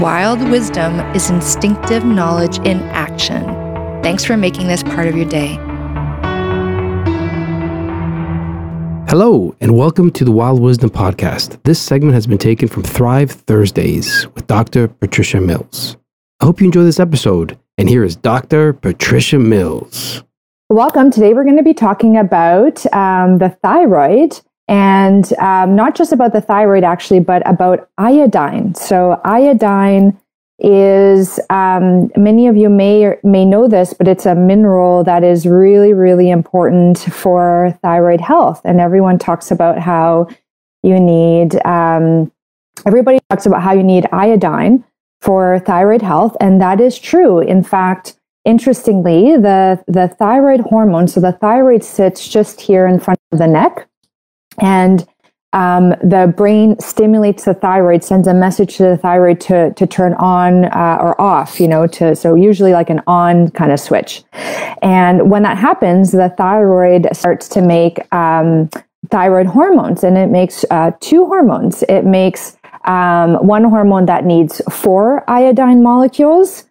Wild wisdom is instinctive knowledge in action. Thanks for making this part of your day. Hello, and welcome to the Wild Wisdom Podcast. This segment has been taken from Thrive Thursdays with Dr. Patricia Mills. I hope you enjoy this episode. And here is Dr. Patricia Mills. Welcome. Today we're going to be talking about um, the thyroid and um, not just about the thyroid actually, but about iodine. So iodine is um, many of you may may know this, but it's a mineral that is really really important for thyroid health, and everyone talks about how you need. Um, everybody talks about how you need iodine for thyroid health, and that is true. In fact, interestingly, the the thyroid hormone, so the thyroid sits just here in front of the neck and um, the brain stimulates the thyroid, sends a message to the thyroid to to turn on uh, or off. You know, to so usually like an on kind of switch. And when that happens, the thyroid starts to make um, thyroid hormones, and it makes uh, two hormones. It makes um, one hormone that needs four iodine molecules,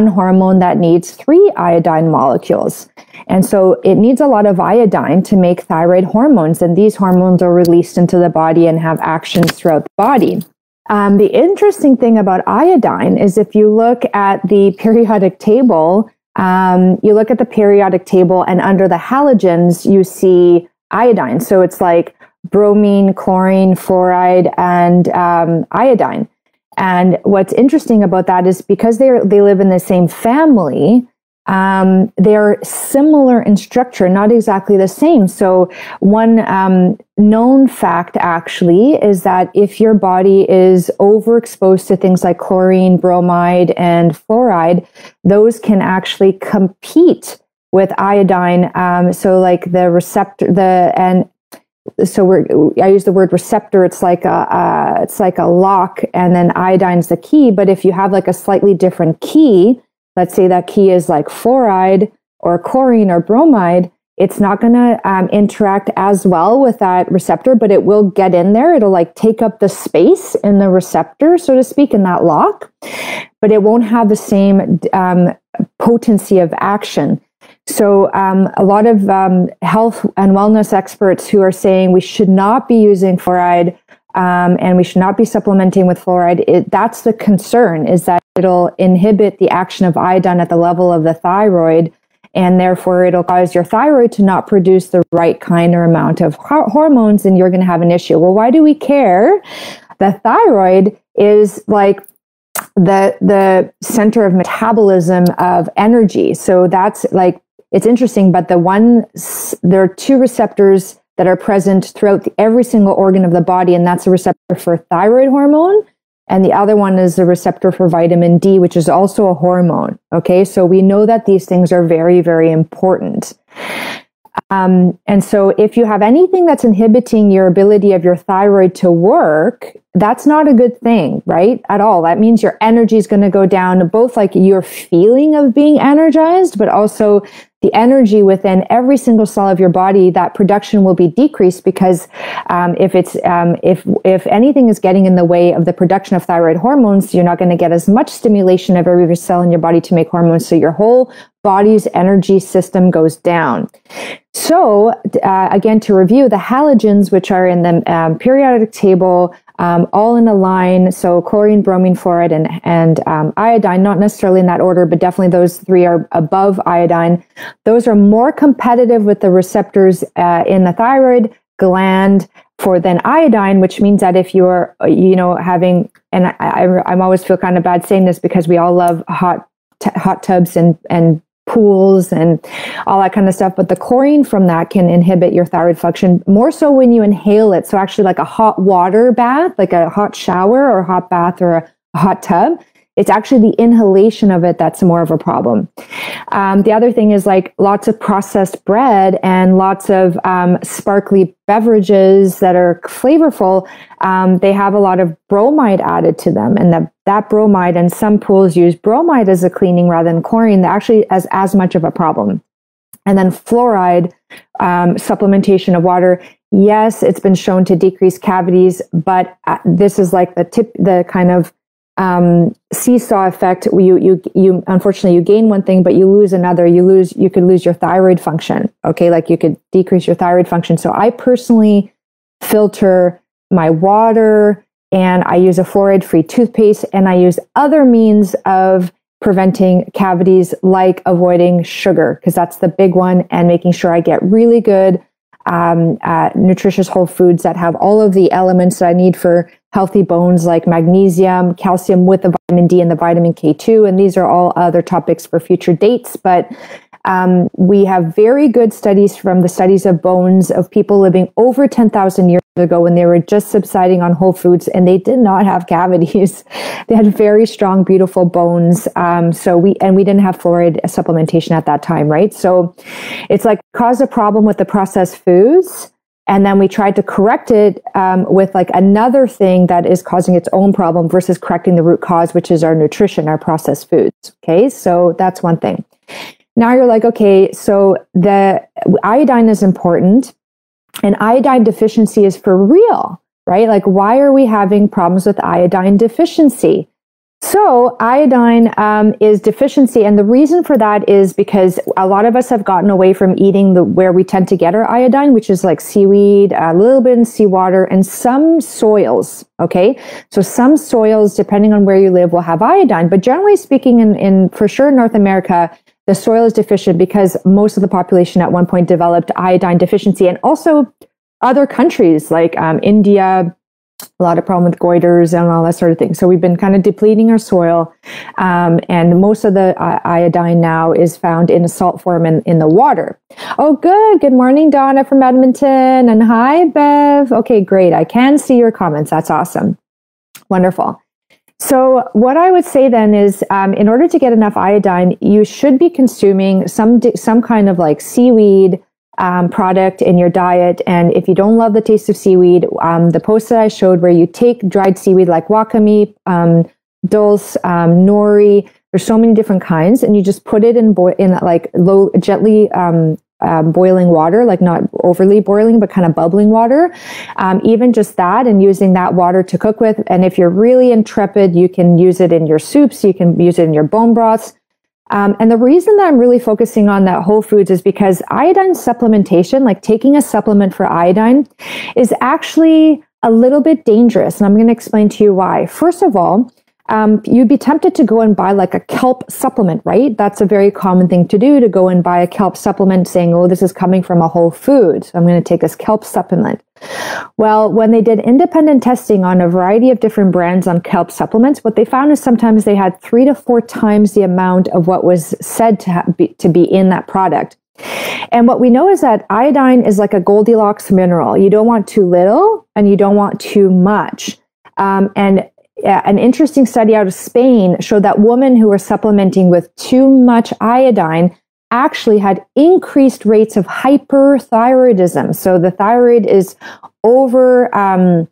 one hormone that needs three iodine molecules. And so it needs a lot of iodine to make thyroid hormones. And these hormones are released into the body and have actions throughout the body. Um, the interesting thing about iodine is if you look at the periodic table, um, you look at the periodic table, and under the halogens, you see iodine. So it's like bromine, chlorine, fluoride, and um, iodine. And what's interesting about that is because they they live in the same family, um, they're similar in structure, not exactly the same. So, one um, known fact actually is that if your body is overexposed to things like chlorine, bromide, and fluoride, those can actually compete with iodine. Um, so, like the receptor, the and so we're I use the word receptor. It's like a it's like a lock, and then iodine's the key. But if you have like a slightly different key let's say that key is like fluoride or chlorine or bromide, it's not going to um, interact as well with that receptor, but it will get in there. It'll like take up the space in the receptor, so to speak, in that lock, but it won't have the same um, potency of action. So, um, a lot of um, health and wellness experts who are saying we should not be using fluoride um, and we should not be supplementing with fluoride. It, that's the concern is that it'll inhibit the action of iodine at the level of the thyroid, and therefore it'll cause your thyroid to not produce the right kind or amount of hormones, and you're going to have an issue. Well, why do we care? The thyroid is like the the center of metabolism of energy. So that's like it's interesting, but the one there are two receptors that are present throughout every single organ of the body, and that's a receptor for thyroid hormone. And the other one is the receptor for vitamin D, which is also a hormone. Okay, so we know that these things are very, very important. Um, and so, if you have anything that's inhibiting your ability of your thyroid to work, that's not a good thing, right? At all. That means your energy is going to go down, both like your feeling of being energized, but also the energy within every single cell of your body, that production will be decreased because um, if it's um, if if anything is getting in the way of the production of thyroid hormones, you're not going to get as much stimulation of every cell in your body to make hormones. So your whole body's energy system goes down. So uh, again, to review the halogens, which are in the um, periodic table, um, all in a line. So chlorine, bromine, fluoride, and, and um, iodine, not necessarily in that order, but definitely those three are above iodine. Those are more competitive with the receptors uh, in the thyroid gland for than iodine, which means that if you're, you know, having, and I, I, I'm always feel kind of bad saying this because we all love hot, t- hot tubs and, and pools and all that kind of stuff. But the chlorine from that can inhibit your thyroid function more so when you inhale it. So actually like a hot water bath, like a hot shower or hot bath or a hot tub. It's actually the inhalation of it that's more of a problem. Um, the other thing is like lots of processed bread and lots of um, sparkly beverages that are flavorful. Um, they have a lot of bromide added to them, and that that bromide and some pools use bromide as a cleaning rather than chlorine. That actually as as much of a problem. And then fluoride um, supplementation of water yes, it's been shown to decrease cavities, but uh, this is like the tip, the kind of um, seesaw effect. You, you, you, unfortunately, you gain one thing, but you lose another. You lose, you could lose your thyroid function. Okay. Like you could decrease your thyroid function. So I personally filter my water and I use a fluoride free toothpaste and I use other means of preventing cavities like avoiding sugar because that's the big one and making sure I get really good um, uh, nutritious whole foods that have all of the elements that I need for healthy bones, like magnesium, calcium with the vitamin D and the vitamin K2. And these are all other topics for future dates. But um, we have very good studies from the studies of bones of people living over 10,000 years ago when they were just subsiding on whole foods and they did not have cavities. they had very strong, beautiful bones. Um, so we, and we didn't have fluoride supplementation at that time, right? So it's like caused a problem with the processed foods. And then we tried to correct it um, with like another thing that is causing its own problem versus correcting the root cause, which is our nutrition, our processed foods. Okay. So that's one thing. Now you're like, okay, so the iodine is important and iodine deficiency is for real, right? Like, why are we having problems with iodine deficiency? So, iodine um, is deficiency, and the reason for that is because a lot of us have gotten away from eating the where we tend to get our iodine, which is like seaweed, a little bit in seawater, and some soils. Okay, so some soils, depending on where you live, will have iodine, but generally speaking, in, in for sure North America, the soil is deficient because most of the population at one point developed iodine deficiency, and also other countries like um, India, a lot of problem with goiters and all that sort of thing. So we've been kind of depleting our soil, um, and most of the uh, iodine now is found in a salt form in, in the water. Oh, good. Good morning, Donna from Edmonton, and hi, Bev. Okay, great. I can see your comments. That's awesome. Wonderful. So, what I would say then is, um, in order to get enough iodine, you should be consuming some some kind of like seaweed um, product in your diet. And if you don't love the taste of seaweed, um, the post that I showed where you take dried seaweed like wakame, um, dulse, um, nori, there's so many different kinds, and you just put it in boil in like low, gently um, um, boiling water, like not overly boiling, but kind of bubbling water. Um, even just that and using that water to cook with. And if you're really intrepid, you can use it in your soups, you can use it in your bone broths. Um, and the reason that I'm really focusing on that whole foods is because iodine supplementation, like taking a supplement for iodine, is actually a little bit dangerous. And I'm going to explain to you why. First of all, um, you'd be tempted to go and buy like a kelp supplement, right? That's a very common thing to do to go and buy a kelp supplement saying, oh, this is coming from a whole food. So I'm going to take this kelp supplement. Well, when they did independent testing on a variety of different brands on kelp supplements, what they found is sometimes they had three to four times the amount of what was said to, ha- be, to be in that product. And what we know is that iodine is like a Goldilocks mineral. You don't want too little and you don't want too much. Um, and an interesting study out of Spain showed that women who were supplementing with too much iodine actually had increased rates of hyperthyroidism. So the thyroid is over um,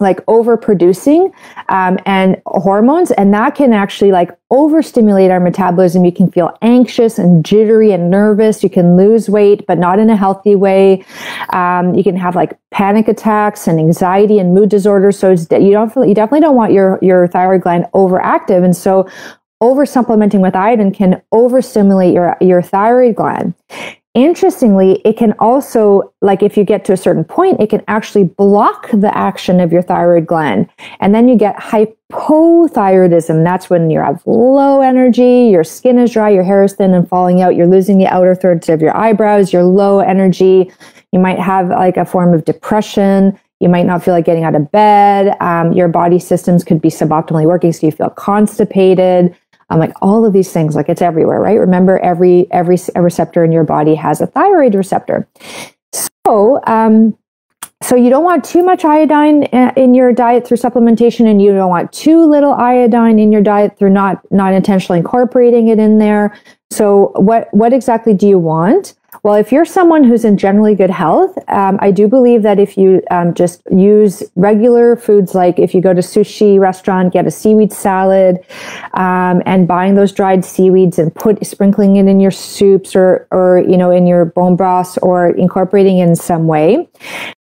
like overproducing um, and hormones and that can actually like overstimulate our metabolism. You can feel anxious and jittery and nervous. You can lose weight but not in a healthy way. Um, you can have like panic attacks and anxiety and mood disorders. So you don't you definitely don't want your your thyroid gland overactive. And so over supplementing with iodine can overstimulate your your thyroid gland Interestingly, it can also, like if you get to a certain point, it can actually block the action of your thyroid gland. And then you get hypothyroidism. That's when you have low energy, your skin is dry, your hair is thin and falling out, you're losing the outer thirds of your eyebrows, you're low energy. You might have like a form of depression. You might not feel like getting out of bed. Um, your body systems could be suboptimally working, so you feel constipated. I'm like all of these things, like it's everywhere, right? Remember, every every receptor in your body has a thyroid receptor. So, um, so you don't want too much iodine uh, in your diet through supplementation, and you don't want too little iodine in your diet through not not intentionally incorporating it in there. So what what exactly do you want? Well, if you're someone who's in generally good health, um, I do believe that if you um, just use regular foods, like if you go to sushi restaurant, get a seaweed salad, um, and buying those dried seaweeds and put sprinkling it in your soups or or you know in your bone broths or incorporating in some way.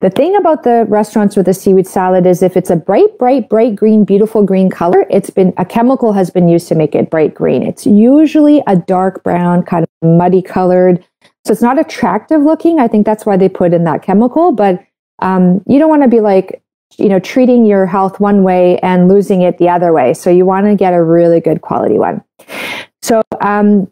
The thing about the restaurants with the seaweed salad is if it's a bright, bright, bright green, beautiful green color, it's been a chemical has been used to make it bright green. It's usually a dark brown, kind of muddy colored so it's not attractive looking. I think that's why they put in that chemical. But um, you don't want to be like, you know, treating your health one way and losing it the other way. So you want to get a really good quality one. So, um,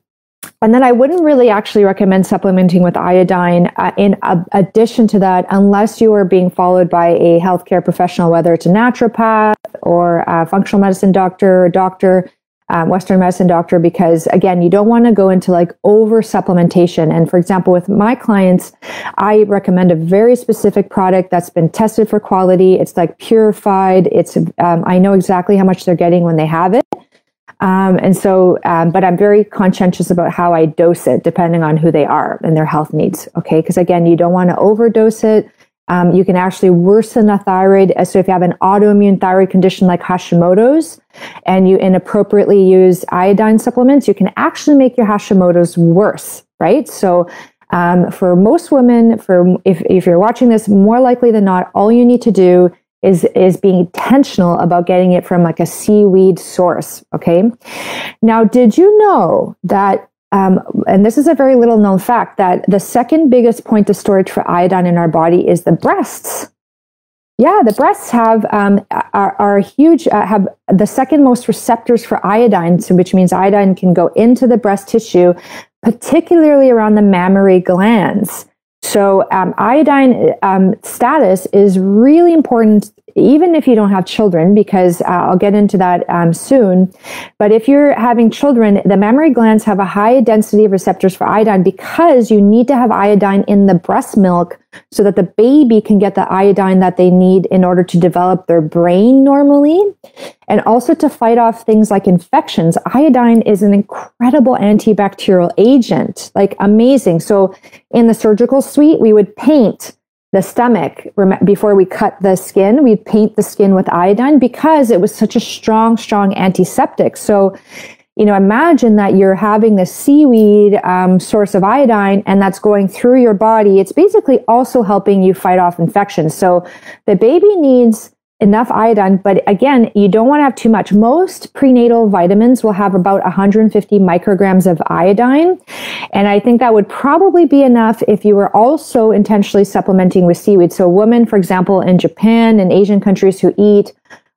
and then I wouldn't really actually recommend supplementing with iodine uh, in addition to that, unless you are being followed by a healthcare professional, whether it's a naturopath or a functional medicine doctor or doctor um, Western medicine doctor because again, you don't want to go into like over supplementation. And for example, with my clients, I recommend a very specific product that's been tested for quality. It's like purified. It's um, I know exactly how much they're getting when they have it. Um, and so, um, but I'm very conscientious about how I dose it depending on who they are and their health needs. Okay. Because again, you don't want to overdose it. Um, you can actually worsen a thyroid. So if you have an autoimmune thyroid condition like Hashimoto's and you inappropriately use iodine supplements, you can actually make your Hashimoto's worse, right? So um, for most women, for if, if you're watching this, more likely than not, all you need to do is is being intentional about getting it from like a seaweed source okay now did you know that um, and this is a very little known fact that the second biggest point of storage for iodine in our body is the breasts. Yeah, the breasts have um, are, are, huge. Uh, have the second most receptors for iodine, so which means iodine can go into the breast tissue, particularly around the mammary glands. So um, iodine um, status is really important even if you don't have children, because uh, I'll get into that um, soon. But if you're having children, the mammary glands have a high density of receptors for iodine because you need to have iodine in the breast milk so that the baby can get the iodine that they need in order to develop their brain normally and also to fight off things like infections. Iodine is an incredible antibacterial agent, like amazing. So in the surgical suite, we would paint the stomach before we cut the skin we'd paint the skin with iodine because it was such a strong strong antiseptic so you know imagine that you're having the seaweed um, source of iodine and that's going through your body it's basically also helping you fight off infections so the baby needs enough iodine, but again, you don't want to have too much. Most prenatal vitamins will have about 150 micrograms of iodine. And I think that would probably be enough if you were also intentionally supplementing with seaweed. So, a woman, for example, in Japan and Asian countries who eat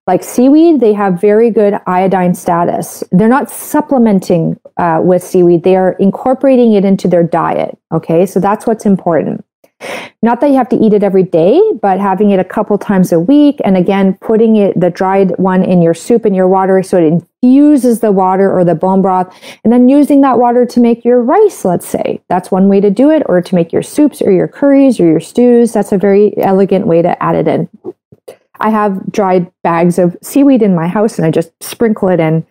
like seaweed, they have very good iodine status. They're not supplementing uh, with seaweed, they are incorporating it into their diet. Okay, so that's what's important. Not that you have to eat it every day, but having it a couple times a week. And again, putting it, the dried one in your soup and your water so it infuses the water or the bone broth. And then using that water to make your rice, let's say. That's one way to do it, or to make your soups or your curries or your stews. That's a very elegant way to add it in. I have dried bags of seaweed in my house and I just sprinkle it in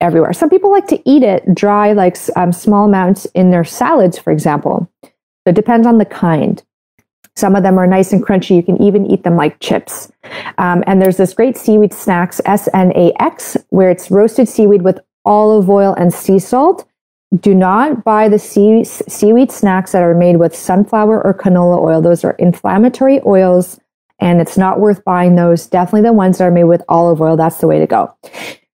everywhere. Some people like to eat it dry, like um, small amounts in their salads, for example. So it depends on the kind. Some of them are nice and crunchy. You can even eat them like chips. Um, and there's this great seaweed snacks, SNAX, where it's roasted seaweed with olive oil and sea salt. Do not buy the sea, seaweed snacks that are made with sunflower or canola oil. Those are inflammatory oils, and it's not worth buying those. Definitely the ones that are made with olive oil. That's the way to go.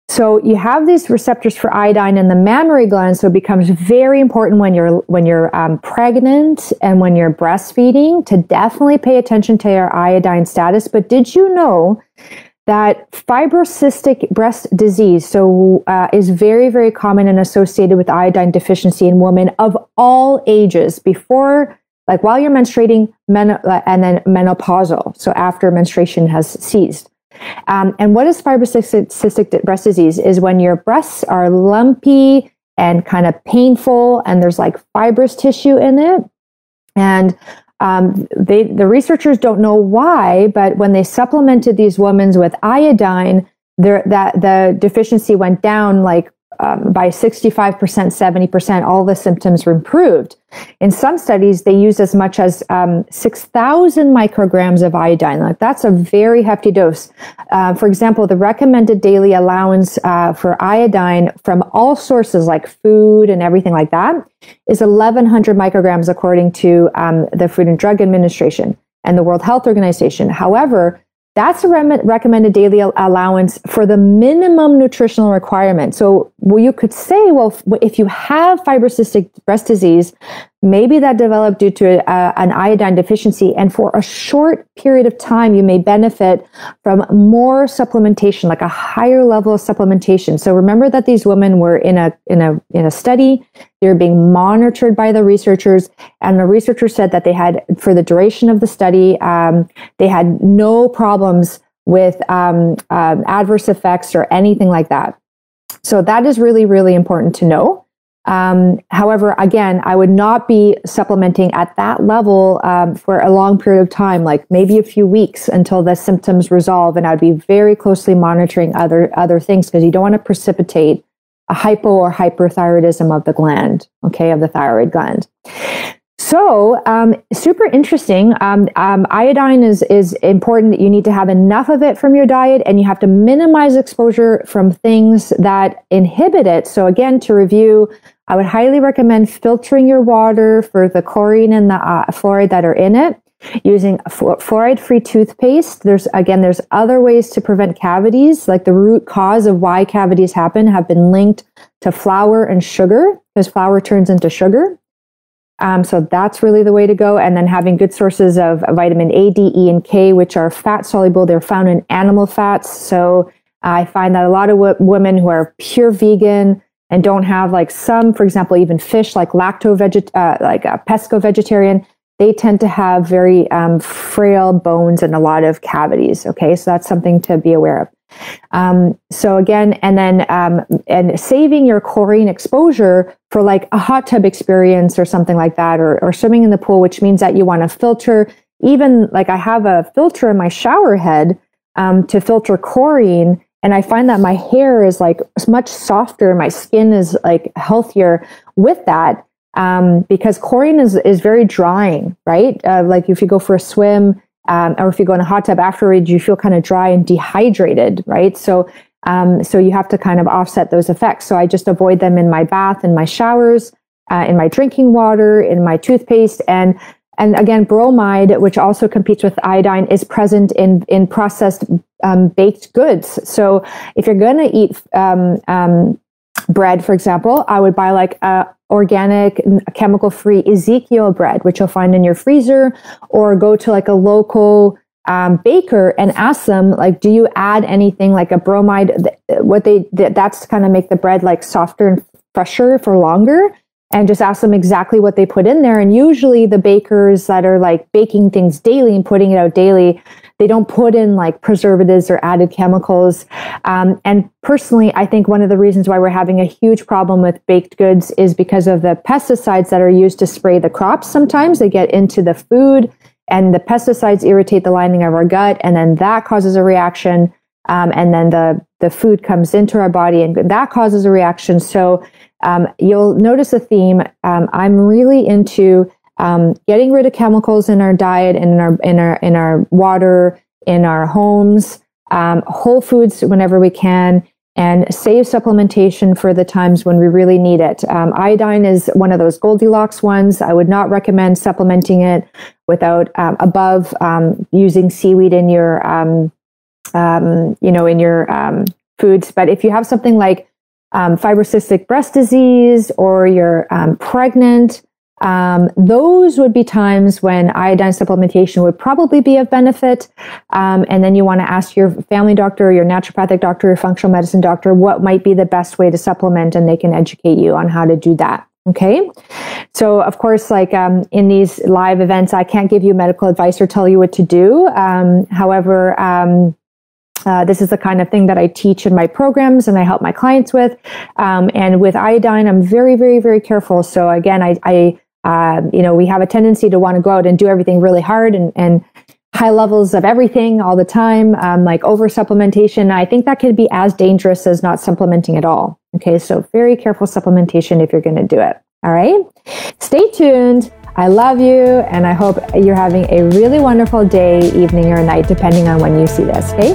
So you have these receptors for iodine in the mammary gland. So it becomes very important when you're when you're um, pregnant and when you're breastfeeding to definitely pay attention to your iodine status. But did you know that fibrocystic breast disease so uh, is very very common and associated with iodine deficiency in women of all ages before like while you're menstruating men- and then menopausal so after menstruation has ceased um, and what is fibrocystic breast disease is when your breasts are lumpy and kind of painful and there's like fibrous tissue in it. And um, they, the researchers don't know why, but when they supplemented these women with iodine, there, that the deficiency went down like um, by 65%, 70%, all the symptoms were improved. In some studies, they use as much as um, 6,000 micrograms of iodine. Like that's a very hefty dose. Uh, for example, the recommended daily allowance uh, for iodine from all sources like food and everything like that is 1,100 micrograms according to um, the Food and Drug Administration and the World Health Organization. However, that's a re- recommended daily allowance for the minimum nutritional requirement. So well, you could say, well, if you have fibrocystic breast disease, maybe that developed due to a, an iodine deficiency, and for a short period of time, you may benefit from more supplementation, like a higher level of supplementation. So remember that these women were in a in a in a study. They were being monitored by the researchers, and the researchers said that they had, for the duration of the study, um, they had no problems with um, um, adverse effects or anything like that. So that is really, really important to know. Um, however, again, I would not be supplementing at that level um, for a long period of time, like maybe a few weeks until the symptoms resolve. And I'd be very closely monitoring other other things because you don't want to precipitate a hypo or hyperthyroidism of the gland, okay, of the thyroid gland. So, um, super interesting. Um, um, iodine is is important. You need to have enough of it from your diet, and you have to minimize exposure from things that inhibit it. So, again, to review, I would highly recommend filtering your water for the chlorine and the uh, fluoride that are in it. Using fluoride-free toothpaste. There's again, there's other ways to prevent cavities. Like the root cause of why cavities happen have been linked to flour and sugar, because flour turns into sugar. Um, so that's really the way to go. And then having good sources of vitamin A, D, E, and K, which are fat soluble. They're found in animal fats. So I find that a lot of w- women who are pure vegan and don't have like some, for example, even fish like lacto veget, uh, like a pesco vegetarian, they tend to have very um, frail bones and a lot of cavities. Okay, so that's something to be aware of. Um, so again, and then um, and saving your chlorine exposure for like a hot tub experience or something like that, or, or swimming in the pool, which means that you want to filter. Even like I have a filter in my shower head um, to filter chlorine, and I find that my hair is like much softer, my skin is like healthier with that. Um, because chlorine is is very drying, right? Uh, like if you go for a swim, um, or if you go in a hot tub afterwards, you feel kind of dry and dehydrated, right? So, um, so you have to kind of offset those effects. So I just avoid them in my bath, in my showers, uh, in my drinking water, in my toothpaste, and and again, bromide, which also competes with iodine, is present in in processed um, baked goods. So if you're going to eat um, um, bread, for example, I would buy like a organic, chemical free Ezekiel bread, which you'll find in your freezer, or go to like a local um, baker and ask them, like, do you add anything like a bromide? What they, that's kind of make the bread like softer and fresher for longer. And just ask them exactly what they put in there. And usually the bakers that are like baking things daily and putting it out daily, they don't put in like preservatives or added chemicals. Um, and personally, I think one of the reasons why we're having a huge problem with baked goods is because of the pesticides that are used to spray the crops. Sometimes they get into the food and the pesticides irritate the lining of our gut, and then that causes a reaction. Um, and then the, the food comes into our body and that causes a reaction. So um, you'll notice a theme. Um, I'm really into um, getting rid of chemicals in our diet and in our in our in our water, in our homes, um, whole foods whenever we can, and save supplementation for the times when we really need it. Um, iodine is one of those Goldilocks ones. I would not recommend supplementing it without um, above um, using seaweed in your um, you know in your foods. But if you have something like fibrocystic breast disease or you're pregnant, um, those would be times when iodine supplementation would probably be of benefit. Um, and then you want to ask your family doctor, your naturopathic doctor, your functional medicine doctor what might be the best way to supplement, and they can educate you on how to do that. Okay. So, of course, like um, in these live events, I can't give you medical advice or tell you what to do. Um, however, um, uh, this is the kind of thing that I teach in my programs and I help my clients with. Um, and with iodine, I'm very, very, very careful. So again, I, I Um, you know, we have a tendency to want to go out and do everything really hard and, and high levels of everything all the time, um, like over supplementation. I think that could be as dangerous as not supplementing at all. Okay, so very careful supplementation if you're going to do it. All right, stay tuned. I love you, and I hope you're having a really wonderful day, evening, or night, depending on when you see this. Okay,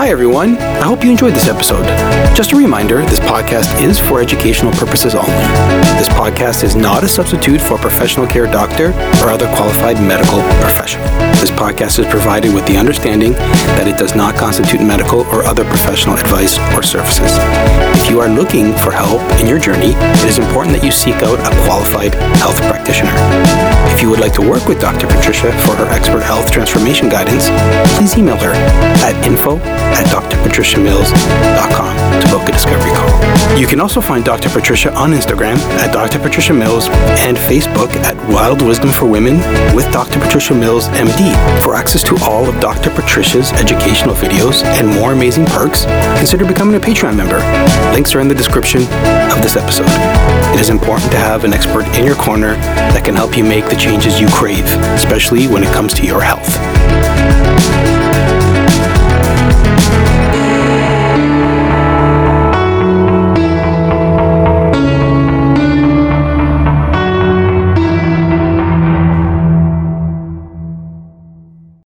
Hi, everyone. I hope you enjoyed this episode. Just a reminder this podcast is for educational purposes only. This podcast is not a substitute for a professional care doctor or other qualified medical professional. This podcast is provided with the understanding that it does not constitute medical or other professional advice or services. If you are looking for help in your journey, it is important that you seek out a qualified health practitioner. If you would like to work with Dr. Patricia for her expert health transformation guidance, please email her at info at drpatriciamills.com to book a discovery call. You can also find Dr. Patricia on Instagram at Dr. Patricia Mills and Facebook at Wild Wisdom for Women with Dr. Patricia Mills MD. For access to all of Dr. Patricia's educational videos and more amazing perks, consider becoming a Patreon member. Links are in the description of this episode. It is important to have an expert in your corner that can help you make the changes you crave, especially when it comes to your health.